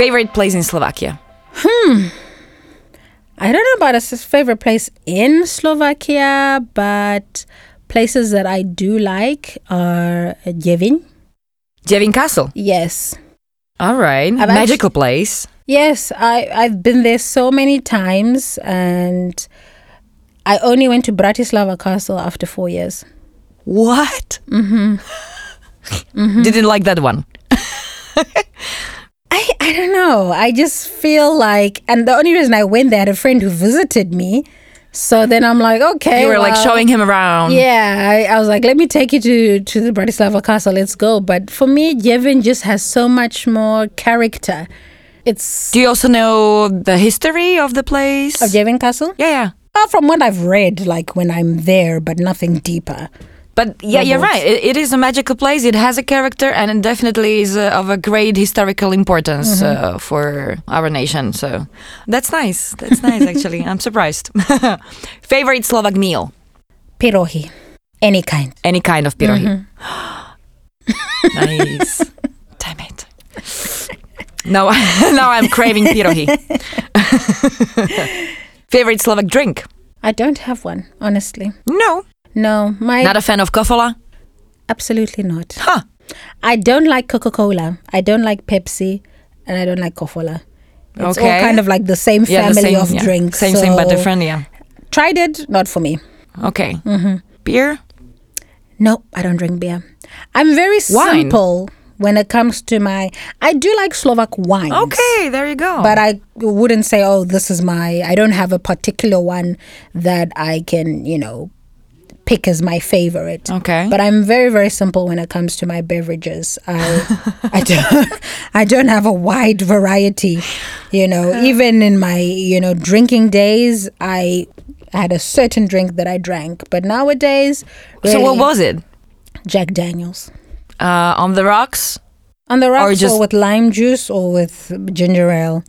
Favorite place in Slovakia? Hmm. I don't know about a favorite place in Slovakia, but places that I do like are Devín. Devín Castle. Yes. All right. I've Magical place. Yes, I, I've been there so many times and I only went to Bratislava Castle after four years. What? Mm-hmm. Didn't like that one. I, I don't know. I just feel like, and the only reason I went there, I had a friend who visited me. So then I'm like, okay. You were like showing him around. Yeah, I, I was like, let me take you to, to the Bratislava Castle. Let's go. But for me, Devín just has so much more character. It's Do you also know the history of the place? of Devín Castle. yeah, yeah. Uh, from what I've read, like when I'm there, but nothing deeper. But yeah, you're right. It, it is a magical place. It has a character, and it definitely is uh, of a great historical importance uh, for our nation. So that's nice. That's nice, actually. I'm surprised. Favorite Slovak meal? Pirohi, any kind. Any kind of pirohi. nice. Damn it. No, now I'm craving pirohi. Favorite Slovak drink? I don't have one, honestly. No. No, my Not a fan of kofola? absolutely not. Huh. I don't like Coca Cola. I don't like Pepsi, and I don't like Kofola. It's all Okay. kind of like the same Yeah, the family same, of yeah. drinks. Same, same, but different, yeah. Tried it, not for me. Okay. Mm-hmm. Beer? No, I don't drink beer. I'm very Wine? simple when it comes to my. I do like Slovak wines. Okay, there you go. But I wouldn't say, oh, this is my. I don't have a particular one that I can, you know, pick as my favorite. Okay. But I'm very, very simple when it comes to my beverages. I, I don't, I don't have a wide variety. You know, even in my, you know, drinking days, I had a certain drink that I drank. But nowadays, so what was it? Jack Daniels Uh, on the rocks? on the rocks, or, just- with lime juice, or with ginger ale.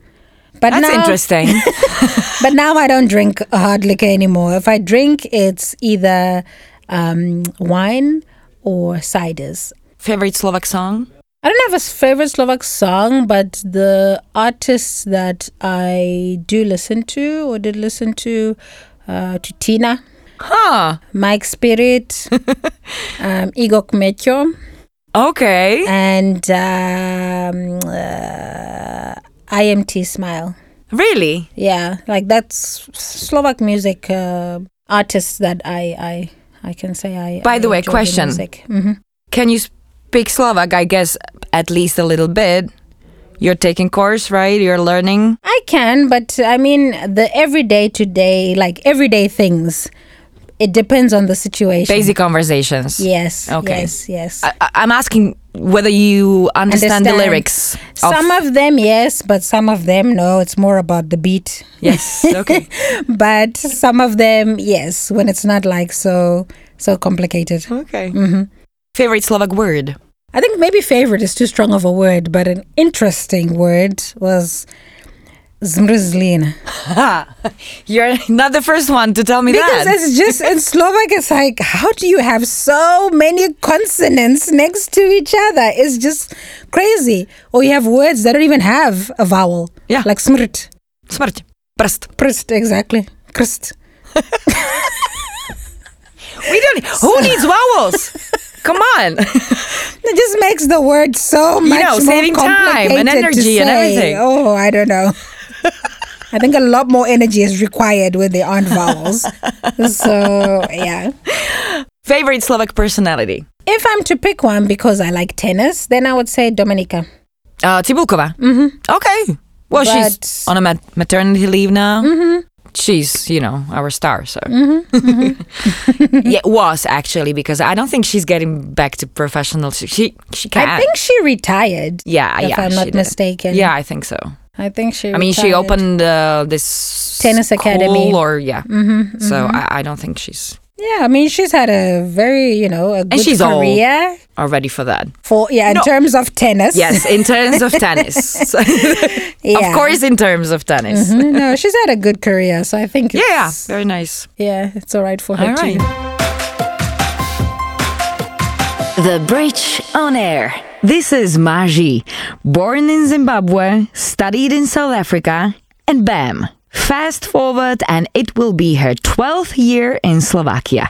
But That's now, interesting. But now I don't drink hard liquor anymore. If I drink, it's either um, wine or ciders. Favorite Slovak song? I don't have a favorite Slovak song, but the artists that I do listen to or did listen to, uh, to Tina, Huh. Majk Spirit, um, Igor Kmeťo, Okay. and um, uh, IMT Smile. Really? Yeah, like that's Slovak music uh, artists that I I I can say I. By I the way, question. Mhm. Can you speak Slovak? I guess at least a little bit. You're taking course, right? You're learning. I can, but I mean the everyday today, like everyday things. It depends on the situation. Basic conversations. Yes. Okay. Yes. Yes. I, I'm asking whether you understand, the lyrics. of- some of them, yes, but some of them, no. It's more about the beat. yes. Okay. But some of them, yes, when it's not like so so complicated. okay. Mm-hmm. Favorite Slovak word? I think maybe favorite is too strong of a word, but an interesting word was zmrzlina. You're not the first one to tell me Because that. it's just in Slovak, it's like, how do you have so many consonants next to each other? It's just crazy. Or you have words that don't even have a vowel. Yeah. Like smrt, Smrt. Prst. prst, exactly. Krst. We don't. Who needs vowels? Come on. It just makes the word so much know, more saving time and energy and everything. Oh, I don't know. I think a lot more energy is required when there aren't vowels. so yeah. Favorite Slovak personality? If I'm to pick one because I like tennis, then I would say Dominika. Uh, Cibulkova. Mm-hmm. Okay. Well, she's on a mat- maternity leave now. Mm-hmm. She's, you know, our star. So, Mm-hmm, yeah, was actually because I don't think she's getting back to professional. She she, she can. I think she retired. Yeah, if yeah. I'm not mistaken. Yeah, I think so. I think she. I mean, she opened uh, this Tennis academy. or yeah. Mm-hmm, so I, I don't think she's Yeah, I mean, she's had a very, you know, a good she's old. career are ready for that. for yeah in No. terms of tennis. Yes, in terms of tennis. Yeah. Of course, in terms of tennis. Mhm, no, she's had a good career, so I think it's, Yeah, very nice. yeah, it's all right for her All right. too. The Bridge on Air. This is Mazvi, born in Zimbabwe, studied in South Africa, and bam, fast forward, and it will be her 12th year in Slovakia.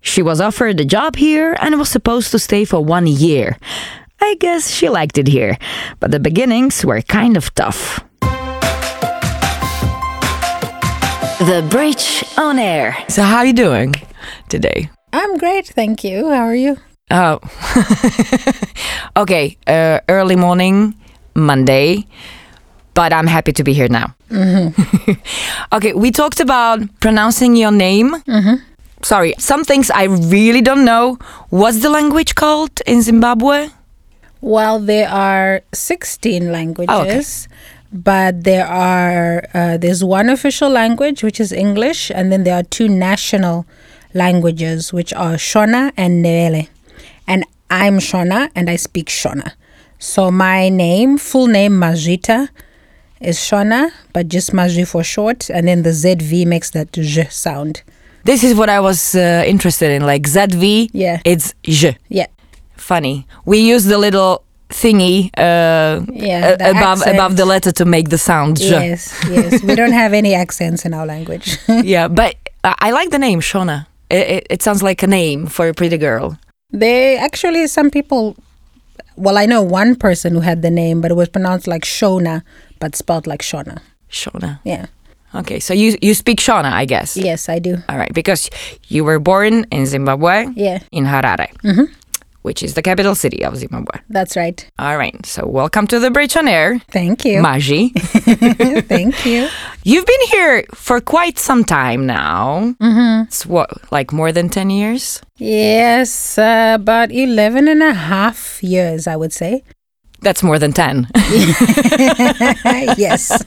She was offered a job here and was supposed to stay for one year. I guess she liked it here, but the beginnings were kind of tough. The Bridge on Air. So, how are you doing today? I'm great, thank you. How are you? Oh, okay. Uh, early morning, Monday, but I'm happy to be here now. okay, we talked about pronouncing your name. Sorry, some things I really don't know. What's the language called in Zimbabwe? Well, there are 16 languages, but there are uh, there's one official language which is English, and then there are two national languages which are Shona and Ndebele. And I'm Shona, and I speak Shona. So my name, full name Mazvita, is Shona, but just Mazvi for short, and then the ZV makes that J sound. This is what I was uh, interested in. Like ZV, Yeah. it's J. Yeah. Funny. We use the little thingy uh, Yeah, a- the above above the letter to make the sound. Yes, yes. We don't have any accents in our language. yeah, but I I like the name Shona. It, it, it sounds like a name for a pretty girl. They actually, some people, well, I know one person who had the name, but it was pronounced like Shona, but spelled like Shona. Shona. Yeah. Okay, so you you speak Shona, I guess. Yes, I do. All right, because you were born in Zimbabwe, Yeah, in Harare, mm-hmm. Which is the capital city of Zimbabwe. that's right. All right, so welcome to the Bridge on Air, Thank you. Mazvi. Thank you. You've been here for quite some time now. Mm-hmm. It's what, like more than 10 years? Yes, uh, about 11 and a half years, I would say. That's more than 10. yes,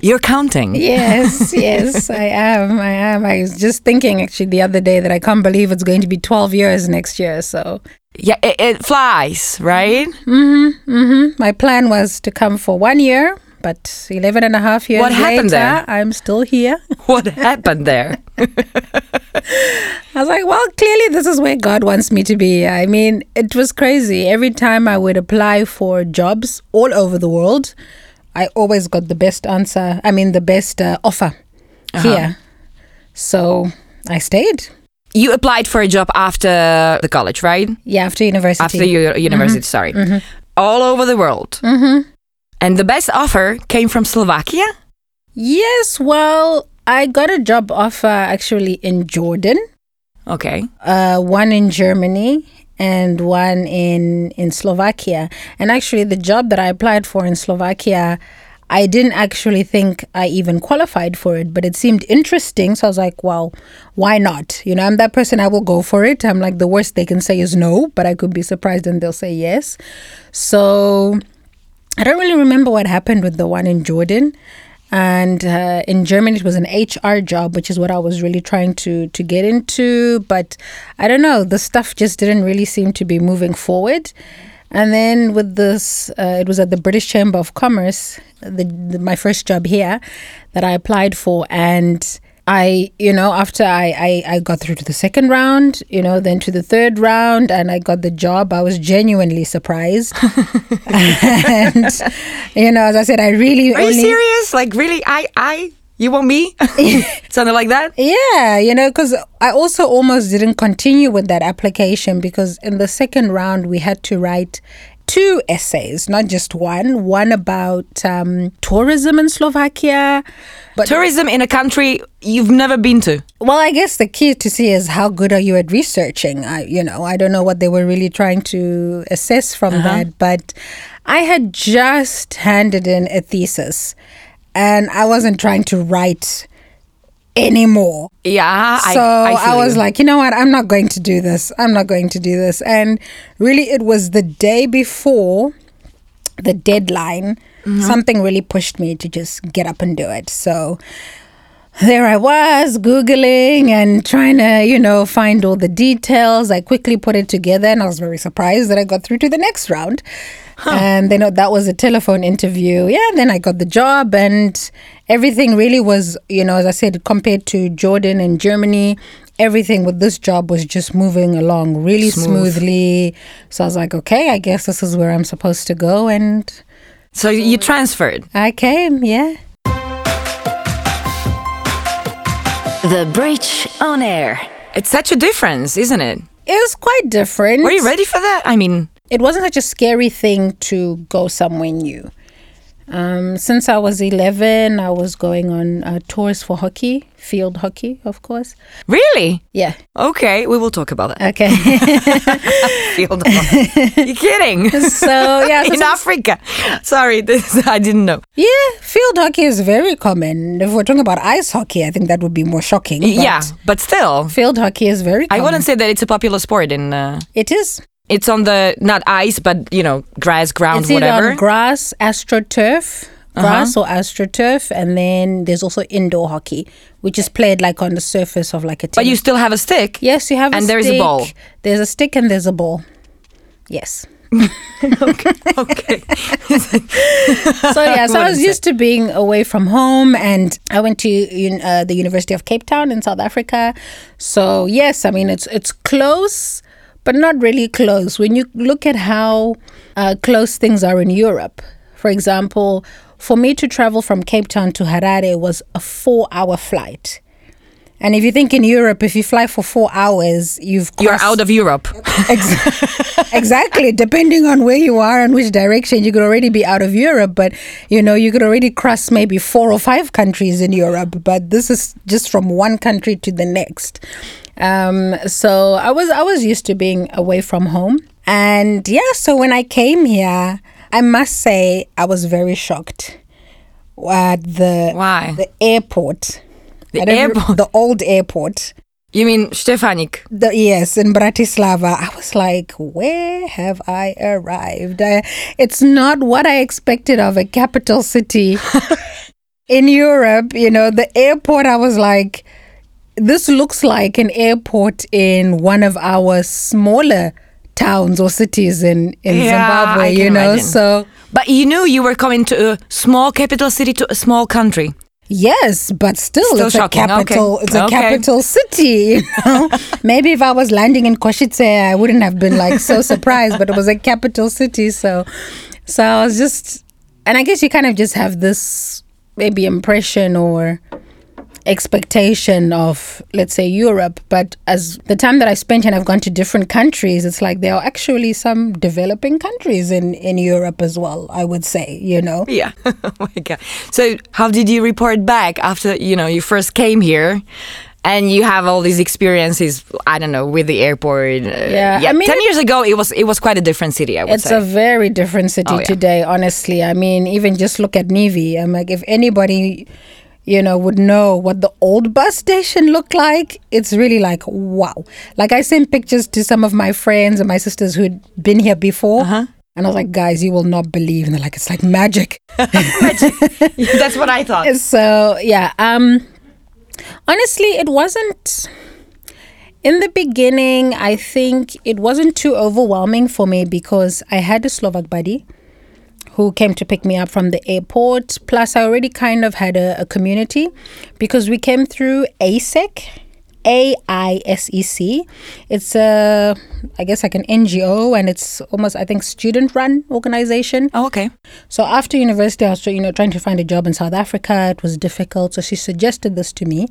You're counting. yes, yes, I am. I am. I was just thinking actually the other day that I can't believe it's going to be 12 years next year. So, Yeah, it, it flies, right? hmm mhm. my plan was to come for one year, but 11 and a half years What happened later, there? I'm still here. What happened there? I was like, well, clearly this is where God wants me to be. I mean, it was crazy. Every time I would apply for jobs all over the world, I always got the best answer. I mean, the best uh, offer here. So I stayed. You applied for a job after the college, right? Yeah, after university. After your university, sorry. All over the world. Mm-hmm. And the best offer came from Slovakia? Yes, well, I got a job offer actually in Jordan, Okay. uh, one in Germany, and one in in Slovakia. And actually, the job that I applied for in Slovakia, I didn't actually think I even qualified for it, but it seemed interesting. So I was like, well, why not? You know, I'm that person, I will go for it. I'm like, the worst they can say is no, but I could be surprised and they'll say yes. So I don't really remember what happened with the one in Jordan. And uh, in Germany, it was an HR job, which is what I was really trying to to get into. But I don't know, the stuff just didn't really seem to be moving forward. And then with this, uh, it was at the British Chamber of Commerce, the, the, my first job here that I applied for. And I, you know, after I, I, I got through to the second round, you know, then to the third round, and I got the job, I was genuinely surprised. and, you know, as I said, I really Are you serious? Like really? I I You want me? Something like that? Yeah, you know, because I also almost didn't continue with that application because in the second round we had to write two essays, not just one. One about um, tourism in Slovakia. But Tourism in a country you've never been to. well, I guess the key to see is how good are you at researching. I, you know, I don't know what they were really trying to assess from that, but I had just handed in a thesis, and I wasn't trying to write anymore. Yeah, so I, I, feel was you. like, you know what? I'm not going to do this. I'm not going to do this. And really, it was the day before the deadline. Mm-hmm. Something really pushed me to just get up and do it. So there I was, Googling and trying to, you know, find all the details. I quickly put it together and I was very surprised that I got through to the next round. And then uh, that was a telephone interview. Yeah, then I got the job and everything really was, you know, as I said, compared to Jordan and Germany, everything with this job was just moving along really Smooth. smoothly. So I was like, okay, I guess this is where I'm supposed to go. And so you transferred. I came, yeah. The Bridge on Air. It's such a difference, isn't it? It was quite different. Were you ready for that? I mean, it wasn't such a scary thing to go somewhere new. Um, since I was 11, I was going on uh, tours for hockey, field hockey, of course. really? Yeah. Okay, we will talk about that. Okay. Field hockey. You're kidding? so yeah, so In Africa. Sorry, this I didn't know. yeah, field hockey is very common. If we're talking about ice hockey, I think that would be more shocking. but yeah, but still, Field hockey is very I wouldn't say that it's a popular sport. In uh, It is. It's on the not ice, but you know, grass, ground, It's either whatever. on grass, astroturf, grass or astroturf, and then there's also indoor hockey, which is played like on the surface of like a. but you still have a stick. Yes, you have a stick. And there is a ball. There's a stick and there's a ball. Yes. okay. Okay. so yeah, so I was used to being away from home, and I went to un- uh, the University of Cape Town in South Africa. So yes, I mean it's it's close, but not really close. When you look at how uh, close things are in Europe, for example, for me to travel from Cape Town to Harare was a four-hour flight. And if you think in Europe, if you fly for four hours, you've You're out of Europe. Ex- exactly. Depending on where you are and which direction, you could already be out of Europe. But you know, you could already cross maybe four or five countries in Europe. But this is just from one country to the next. Um, so I was I was used to being away from home, and yeah. So when I came here, I must say I was very shocked at the Why? the airport. The don't re- airport? the old airport. You mean Stefanik? The, yes, in Bratislava. I was like, where have I arrived? Uh, it's not what I expected of a capital city in Europe. You know, the airport, I was like, this looks like an airport in one of our smaller towns or cities in, in Yeah, Zimbabwe, you know? imagine. So, But you knew you were coming to a small capital city to a small country. Yes, but still, Still it's shocking. a capital. Okay. It's a Okay. capital city. You know, maybe if I was landing in Košice, I wouldn't have been like so surprised. But it was a capital city, so so I was just, and I guess you kind of just have this maybe impression or expectation of let's say Europe but as the time that I spent and I've gone to different countries it's like there are actually some developing countries in in Europe as well I would say you know Yeah. oh my god. So how did you report back after you know you first came here? And you have all these experiences, I don't know, with the airport. uh, Yeah, I mean, ten it- years ago, it was it was quite a different city. I would It's say. a very different city Oh, yeah. today, honestly. I mean, even just look at Nivy. I'm like, if anybody, you know, would know what the old bus station looked like, it's really like, wow. Like, I sent pictures to some of my friends and my sisters who'd been here before. Uh-huh. And I was like, guys, you will not believe. And they're like, it's like magic. magic. That's what I thought. so, yeah. Um, honestly, it wasn't. In the beginning, I think it wasn't too overwhelming for me because I had a Slovak buddy who came to pick me up from the airport. Plus, I already kind of had a, a community because we came through AIESEC A I S E C. It's a, I guess, like an NGO, and it's almost, I think, student-run organization. Oh, okay. So after university, I was, you know, trying to find a job in South Africa. It was difficult, so she suggested this to me,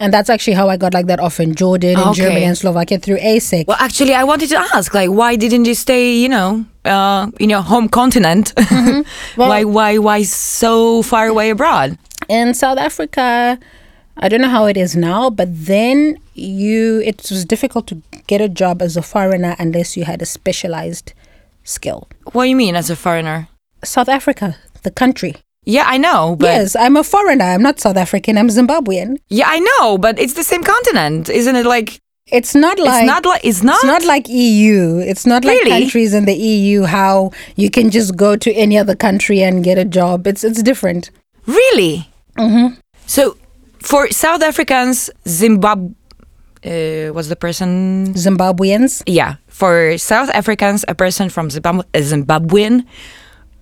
and that's actually how I got like that offer in Jordan, in Okay. Germany, and Slovakia through AIESEC. Well, actually, I wanted to ask, like, why didn't you stay, you know, uh, in your home continent? Well- why, why, why so far away abroad? in South Africa, I don't know how it is now, but then you it was difficult to get a job as a foreigner unless you had a specialized skill. What do you mean as a foreigner? South Africa, the country. Yeah, I know, but yes, I'm a foreigner. I'm not South African. I'm Zimbabwean. yeah, I know, but it's the same continent, isn't it? Like, It's not like it's not like it's not. It's not like EU. It's not like Really? countries in the EU how you can just go to any other country and get a job. It's it's different. really. Mm-hmm. So, for South Africans, Zimbabwe uh, was the person Zimbabweans. yeah, for South Africans, a person from Zimbabwe, a Zimbabwean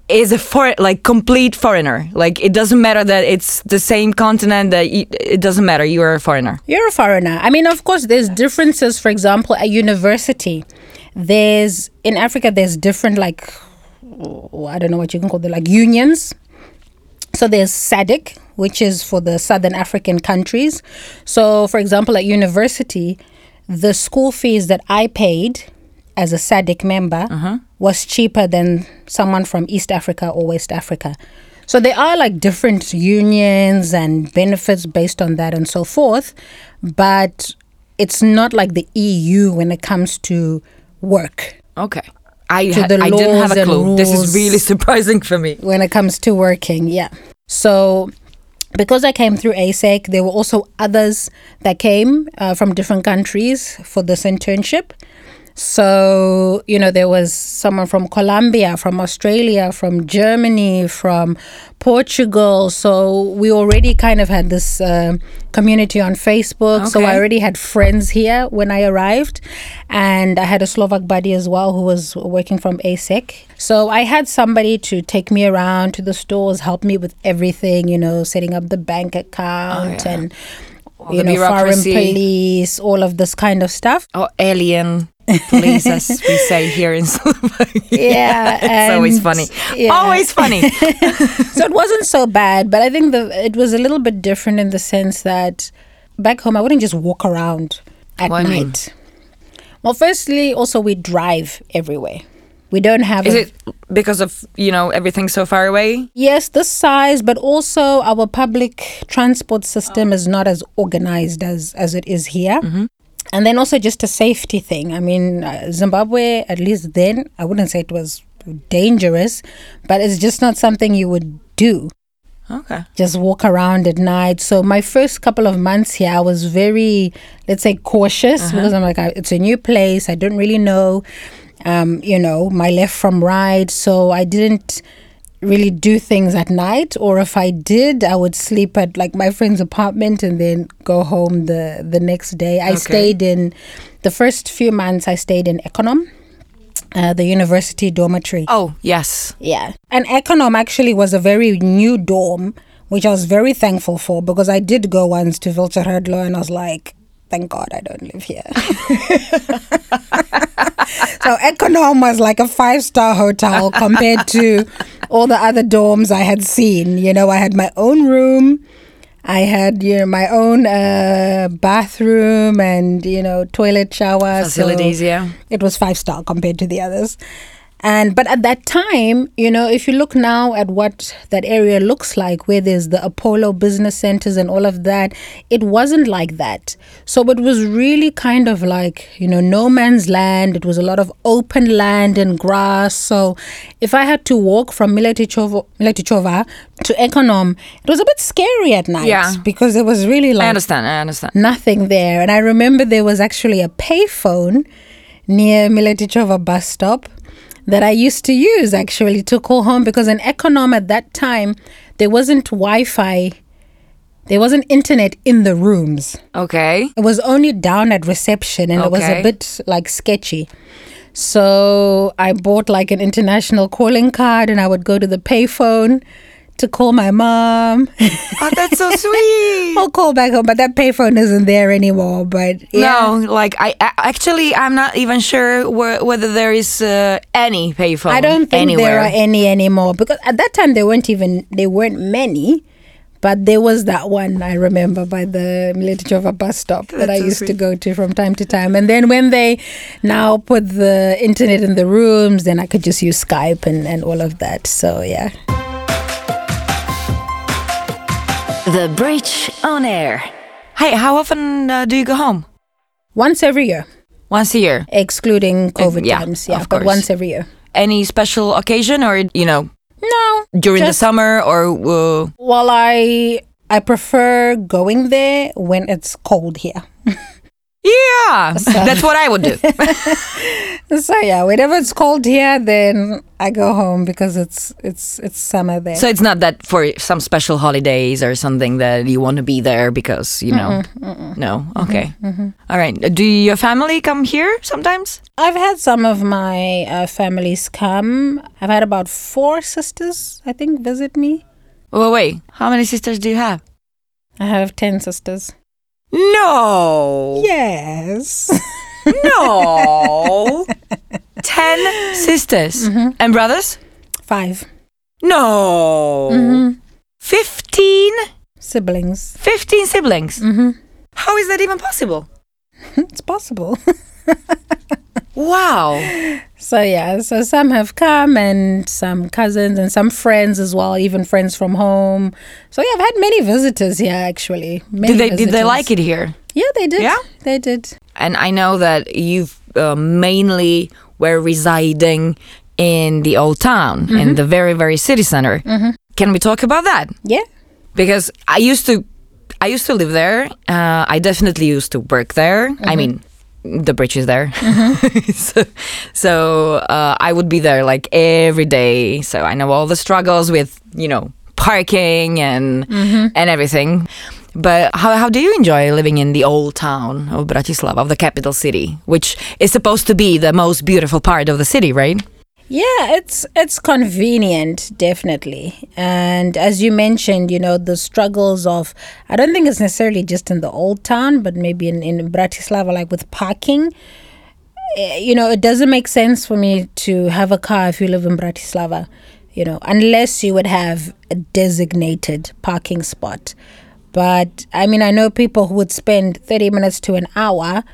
is a for like complete foreigner. Like it doesn't matter that it's the same continent. That y- it doesn't matter. You are a foreigner. You're a foreigner. I mean, of course, there's differences. For example, at university, there's in Africa, there's different like I don't know what you can call them, like unions. So there's SADC, which is for the Southern African countries. So, for example, at university, the school fees that I paid as a SADC member uh-huh. Was cheaper than someone from East Africa or West Africa. So there are like different unions and benefits based on that and so forth, but it's not like the EU when it comes to work. Okay. I the I didn't have a clue. This is really surprising for me. when it comes to working. Yeah. So because I came through AIESEC, there were also others that came uh, from different countries for this internship. So, you know, there was someone from Colombia, from Australia, from Germany, from Portugal. So we already kind of had this uh, community on Facebook. So I already had friends here when I arrived. And I had a Slovak buddy as well who was working from AIESEC. So I had somebody to take me around to the stores, help me with everything, you know, setting up the bank account yeah. and, All you know, foreign police, all of this kind of stuff. Oh, alien police, as we say here in Slovakia. Yeah, it's always funny. yeah. Always funny. so it wasn't so bad, but I think the it was a little bit different in the sense that back home I wouldn't just walk around at What do you mean? night. Well, firstly, also we drive everywhere. We don't have. Is a, it because of you know everything so far away? Yes, the size, but also our public transport system oh. is not as organized as as it is here. Mm-hmm. And then also just a safety thing. I mean, uh, Zimbabwe, at least then, I wouldn't say it was dangerous, but it's just not something you would do. Okay. just walk around at night. So my first couple of months here, I was very, let's say, cautious because I'm like, it's a new place. I don't really know, um, you know, my left from right. So I didn't really do things at night, or if I did, I would sleep at like my friend's apartment and then go home the the next day. I Okay. stayed in the first few months. I stayed in Econom. Uh, the university dormitory. Oh yes. Yeah. And Econom actually was a very new dorm, which I was very thankful for because I did go once to Vlčie hrdlo and I was like, thank God I don't live here. so Econom was like a five star hotel compared to all the other dorms I had seen. You know, I had my own room. I had you know my own uh, bathroom and you know toilet shower so- Facilities, yeah. it was five star compared to the others. And but at that time, you know, if you look now at what that area looks like, where there's the Apollo business centers and all of that, it wasn't like that. So it was really kind of like, you know, no man's land. It was a lot of open land and grass. So if I had to walk from Miletičova, Miletičova to Econom, it was a bit scary at night Yeah. because it was really like I understand. I understand. nothing there. And I remember there was actually a payphone near Miletičova bus stop that I used to use actually to call home because in Econom at that time there wasn't Wi-Fi, there wasn't internet in the rooms. Okay. It was only down at reception and it was a bit like sketchy. So I bought like an international calling card and I would go to the payphone to call my mom. Oh, that's so sweet. I'll call back home, but that payphone isn't there anymore. But yeah. No, like I, I actually I'm not even sure where, whether there is uh, any payphone. I don't think anywhere. there are any anymore because at that time there weren't even there weren't many, but there was that one I remember by the Miletičova bus stop that I so used to go to from time to time. And then when they now put the internet in the rooms, then I could just use Skype and, and all of that. So yeah. The Bridge on Air. Hey, how often uh, do you go home? Once every year, Once a year. excluding COVID yeah, times. Yeah, of but course. once every year. Any special occasion, or you know, No. during the summer, or uh, Well, I I prefer going there when it's cold here. yeah, that's what I would do. So yeah, whenever it's cold here, then I go home because it's it's it's summer there. so it's not that for some special holidays or something that you want to be there because you know. No, okay, All right. Do your family come here sometimes? I've had some of my uh, families come. I've had about four sisters, I think, visit me. Well, wait. How many sisters do you have? I have ten sisters. No. Yes. No. Ten sisters and brothers? Five No. Mm-hmm. Fifteen? siblings. Fifteen siblings? hmm How is that even possible? It's possible. Wow. So yeah, so some have come and some cousins and some friends as well, even friends from home. So yeah, I've had many visitors here actually. Many Did they did they like it here? Yeah, they did. Yeah? they did. And I know that you've uh, mainly were residing in the old town, in the very very city center. Can we talk about that? Yeah. because I used to I used to live there. Uh, I definitely used to work there. I mean, the bridge is there, so, so uh, I would be there like every day. So I know all the struggles with you know parking and and everything. But how how do you enjoy living in the old town of Bratislava, of the capital city, which is supposed to be the most beautiful part of the city, right? Yeah, it's it's convenient, definitely. And as you mentioned, you know, the struggles of I don't think it's necessarily just in the old town, but maybe in, in Bratislava, like with parking. Eh, You know, it doesn't make sense for me to have a car if you live in Bratislava, you know, unless you would have a designated parking spot. But I mean, I know people who would spend 30 minutes to an hour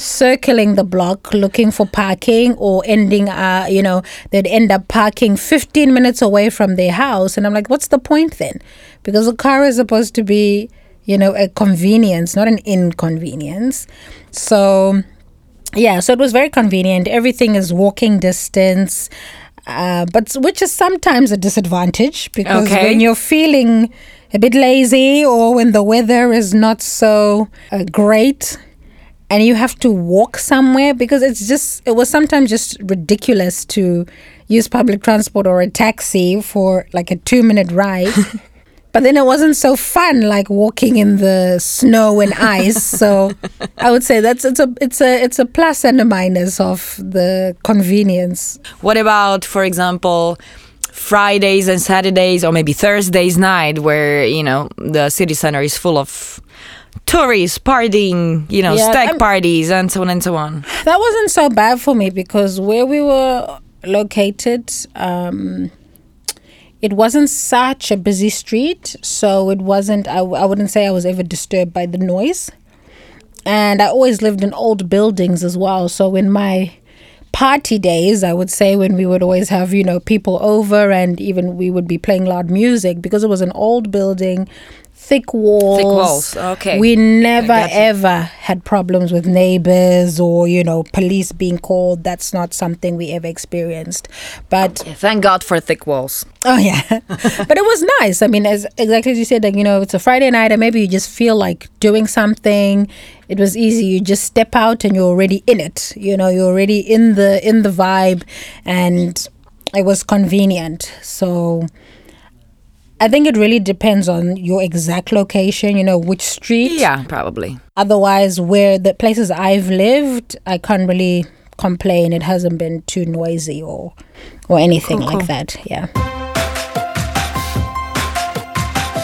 circling the block looking for parking or ending uh you know they'd end up parking 15 minutes away from their house. And i'm like what's the point then? Because a car is supposed to be you know a convenience not an inconvenience. So yeah so it was very convenient. Everything is walking distance uh, but which is sometimes a disadvantage because Okay. when you're feeling a bit lazy or when the weather is not so uh, great and you have to walk somewhere because it's just it was sometimes just ridiculous to use public transport or a taxi for like a 2 minute ride. But then it wasn't so fun like walking in the snow and ice. So i would say that's it's a it's a it's a plus and a minus of the convenience. What about, for example, Fridays and Saturdays, or maybe Thursdays night, where you know the city center is full of tourists partying, you know, Yeah, stag I'm- parties, and so on and so on. that wasn't so bad for me because where we were located um it wasn't such a busy street so it wasn't—I wouldn't say i was ever disturbed by the noise and i always lived in old buildings as well so in my party days i would say when we would always have you know people over and even we would be playing loud music because it was an old building thick walls Thick walls, okay. we never ever had problems with neighbors or you know police being called that's not something we ever experienced but Thank God for thick walls. Oh yeah, but it was nice. I mean, as exactly as you said, like you know, it's a Friday night, and maybe you just feel like doing something. It was easy. You just step out, and you're already in it. You know, you're already in the in the vibe, and it was convenient. So. I think it really depends on your exact location, you know, which street. Yeah, probably. Otherwise, where the places I've lived, I can't really complain. It hasn't been too noisy or or anything Cool, like cool. that. Yeah.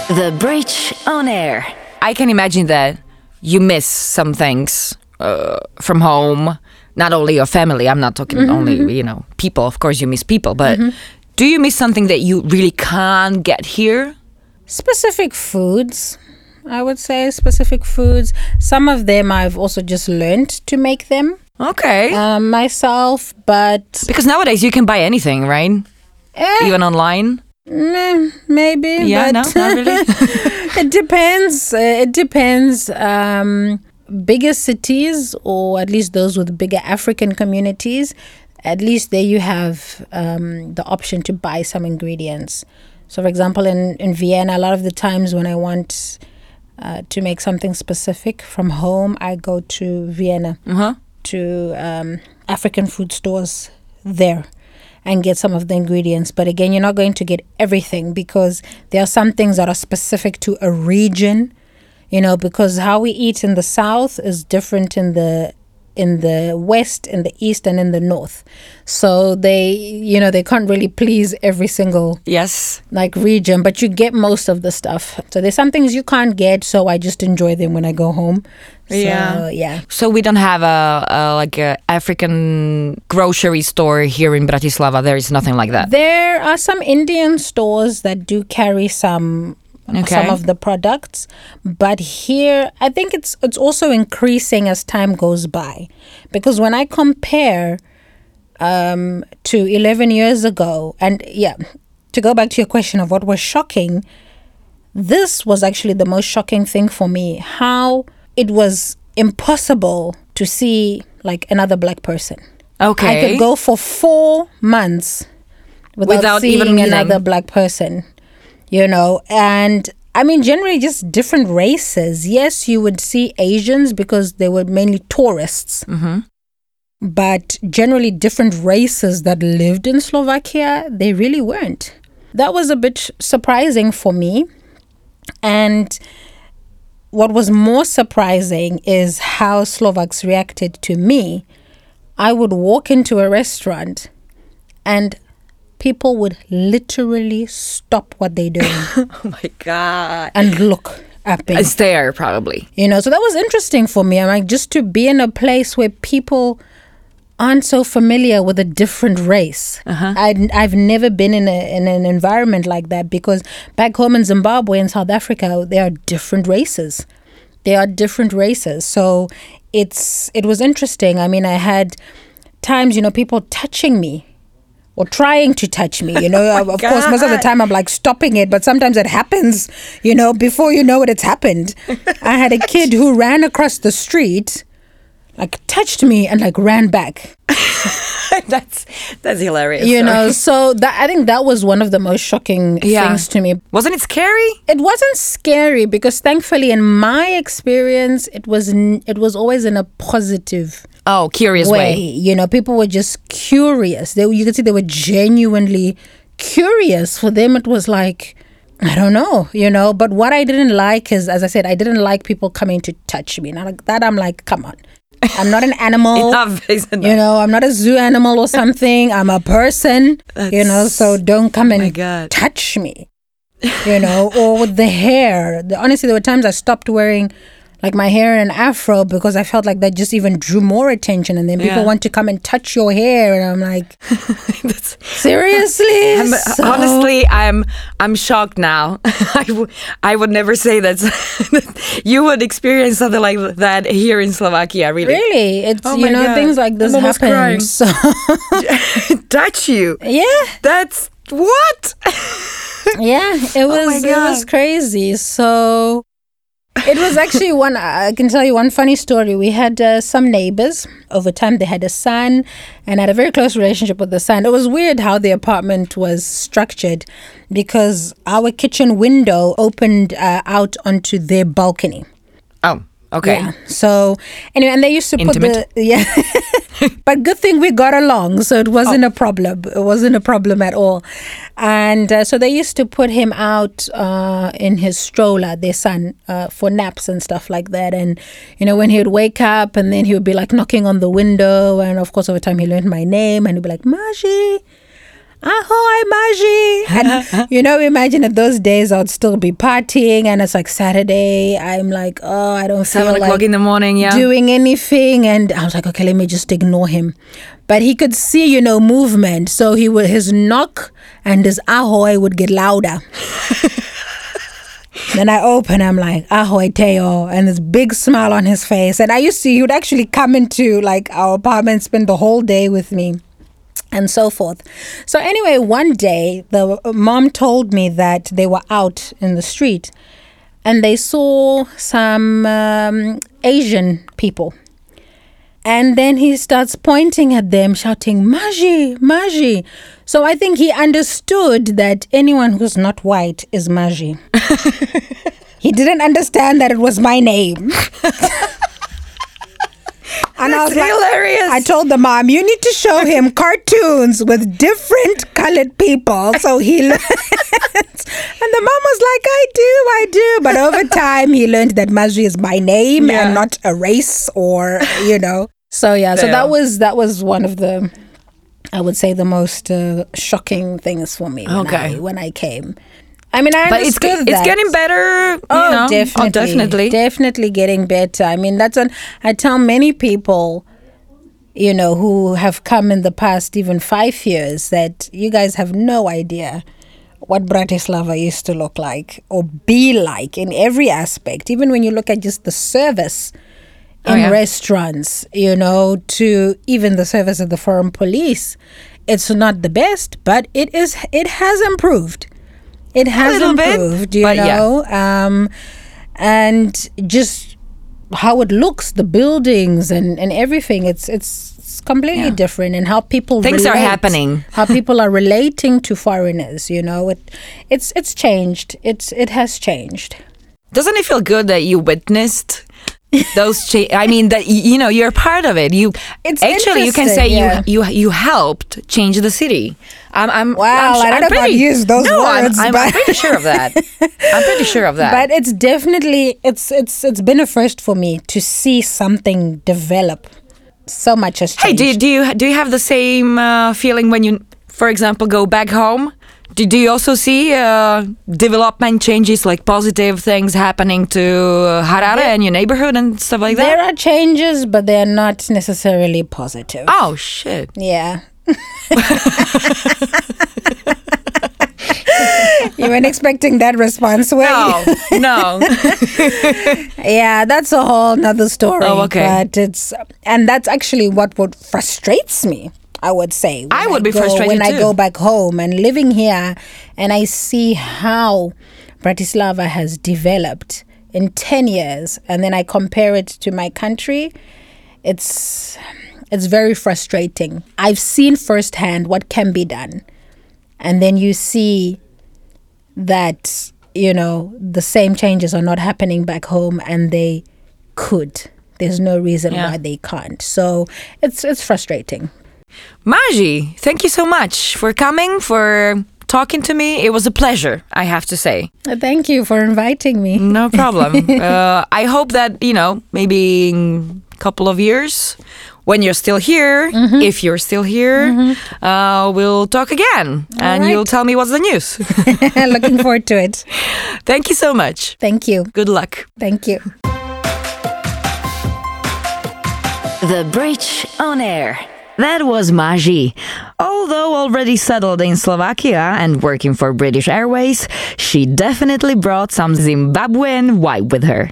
The Bridge on Air. I can imagine that you miss some things uh, from home, not only your family. I'm not talking mm-hmm, only, mm-hmm. you know, people. Of course, you miss people, but mm-hmm. Do you miss something that you really can't get here? specific foods i would say specific foods some of them i've also just learned to make them Okay. um, myself but because nowadays you can buy anything, right? eh, Even online. meh, maybe Yeah, but no, not really. it depends uh, it depends um, bigger cities or at least those with bigger african communities at least there you have um, the option to buy some ingredients so for example in, in vienna a lot of the times when i want uh, to make something specific from home i go to vienna Uh-huh. to um, African food stores there and get some of the ingredients. But again, you're not going to get everything because there are some things that are specific to a region, you know, because how we eat in the south is different in the in the west, in the east, and in the north. So they, you know, they can't really please every single Yes. like region, but you get most of the stuff. So there's some things you can't get, so I just enjoy them when I go home. So, Yeah. yeah. So we don't have a, a like a African grocery store here in Bratislava. There is nothing like that. There are some Indian stores that do carry some Okay. some of the products, but here I think it's it's also increasing as time goes by, because when I compare um, to 11 years ago, and yeah, to go back to your question of what was shocking, this was actually the most shocking thing for me. How it was impossible to see like another black person. Okay. I could go for four months without, Without seeing even another black person, you know. And I mean, generally, just different races. Yes, you would see Asians because they were mainly tourists, mm-hmm. but generally, different races that lived in Slovakia, they really weren't. That was a bit surprising for me. And what was more surprising is how Slovaks reacted to me. I would walk into a restaurant and people would literally stop what they're doing oh my god. and look at me. It's there probably. You know, so that was interesting for me. I'm like, just to be in a place where people aren't so familiar with a different race. Uh-huh. I'd, I've never been in, a, in an environment like that because back home in Zimbabwe and South Africa, there are different races. There are different races. So it's it was interesting. I mean, I had times, you know, people touching me or trying to touch me. You know, oh of course, most of the time I'm like stopping it, but sometimes it happens, you know, before you know it, it's happened. I had a kid who ran across the street, like touched me and like ran back. that's that's hilarious. You Sorry. know, so that I think that was one of the most shocking Yeah. things to me. Wasn't it scary? It wasn't scary because thankfully, in my experience, it was n- it was always in a positive Oh, curious way. way. You know, people were just curious. They you could see they were genuinely curious. For them, it was like. I don't know, you know, but what I didn't like is, as I said, I didn't like people coming to touch me. Now, like that, I'm like, come on, I'm not an animal. You know, I'm not a zoo animal or something. I'm a person. you know, so don't come and my God. touch me. You know, or with the hair. The, honestly, there were times I stopped wearing like my hair in an afro because I felt like that just even drew more attention. And then people Yeah. want to come and touch your hair, and I'm like, seriously? I'm, So- honestly, I'm I'm shocked now. I, w- I would never say that you would experience something like that here in Slovakia. Really, really, it's Oh you know God. things like this happen. So touch you. yeah, That's what. yeah it oh was Oh it was crazy so it was actually one i can tell you one funny story. We had uh, some neighbors. Over time they had a son and had a very close relationship with the son. It was weird how the apartment was structured because our kitchen window opened uh, out onto their balcony okay. yeah. So anyway, and they used to put the yeah. but good thing we got along, so it wasn't a problem. It wasn't a problem at all. And uh, so they used to put him out uh, in his stroller, their son, uh, for naps and stuff like that. And you know, when he would wake up, and then he would be like knocking on the window, and of course, over time he learned my name, and he'd be like, "Mazvi." Ahoy Mazvi. And you know, imagine at those days I would still be partying and it's like Saturday. I'm like, oh, I don't feel o'clock like in the morning, yeah. doing anything. And I was like, okay, let me just ignore him. But he could see, you know, movement. So he would his knock and his ahoy would get louder. then I open, I'm like, ahoy Teo, and this big smile on his face. And I used to, he would actually come into like our apartment, spend the whole day with me and so forth. So anyway, one day the mom told me that they were out in the street and they saw some um, Asian people. And then he starts pointing at them, shouting, Mazvi, Mazvi. So I think he understood that anyone who's not white is Mazvi. he didn't understand that it was my name. And I was That's hilarious. I told the mom, you need to show him cartoons with different colored people so he learns. and the mom was like, I do, I do. But over time, he learned that Mazvi is my name Yeah. and not a race or, you know. So yeah, so Yeah. that was that was one of the, I would say, the most uh, shocking things for me when, Okay. I, when I came. I mean, I but it's understood it's getting better. You Oh, know? Oh, definitely. Oh, definitely. Definitely getting better. I mean, that's what I tell many people, you know, who have come in the past even five years that you guys have no idea what Bratislava used to look like or be like in every aspect. Even when you look at just the service oh, in Oh, yeah. restaurants, you know, to even the service of the foreign police. It's not the best, but it is. It has improved. It has little bit, improved, you but yeah. know, um, and just how it looks, the buildings and and everything. It's it's, it's completely Yeah. different, and how people Things are happening. How people are relating to foreigners. You know, it it's it's changed. It's it has changed. Doesn't it feel good that you witnessed those cha- I mean that you know you're part of it. You It's actually you can say yeah. you you you helped change the city. I'm I'm Wow, I'm, I don't I'm know if I'd pretty, use those no, words, I'm, but- I'm pretty sure of that. I'm pretty sure of that. But it's definitely it's it's it's been a first for me to see something develop. So much has changed. hey, do you, do you do you have the same uh, feeling when you, for example, go back home? Do, do you also see uh, development changes, like positive things happening to Harare and your neighborhood and stuff like there that? There are changes, but they are not necessarily positive. Oh shit! Yeah. you weren't expecting that response, were you? No, no. Yeah, that's a whole nother story. Oh, okay. But it's and that's actually what what frustrates me. I would say. when I would be go- frustrated when I go back home and living here, and I see how Bratislava has developed in ten years, and then I compare it to my country. It's it's very frustrating. I've seen firsthand what can be done, and then you see that you know the same changes are not happening back home and they could there's no reason Yeah. why they can't so it's it's frustrating Mazvi, thank you so much for coming, for talking to me. It was a pleasure, I have to say. Thank you for inviting me No problem. uh, I hope that, you know, maybe in a couple of years, when you're still here, if you're still here, uh, we'll talk again and right. you'll tell me what's the news. looking forward to it Thank you so much. thank you Good luck. thank you The Bridge on Air. That was Mazvi. Although already settled in Slovakia and working for British Airways, she definitely brought some Zimbabwean vibe with her.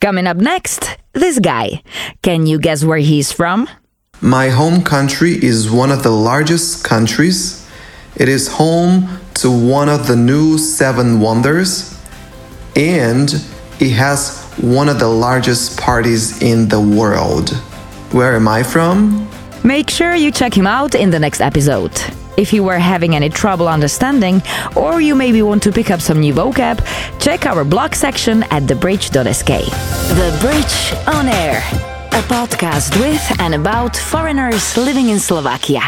Coming up next, this guy. Can you guess where he's from? My home country is one of the largest countries. It is home to one of the new seven wonders, and it has one of the largest parties in the world. Where am I from? Make sure you check him out in the next episode. If you were having any trouble understanding, or you maybe want to pick up some new vocab, check our blog section at thebridge.sk. The Bridge on Air, a podcast with and about foreigners living in Slovakia.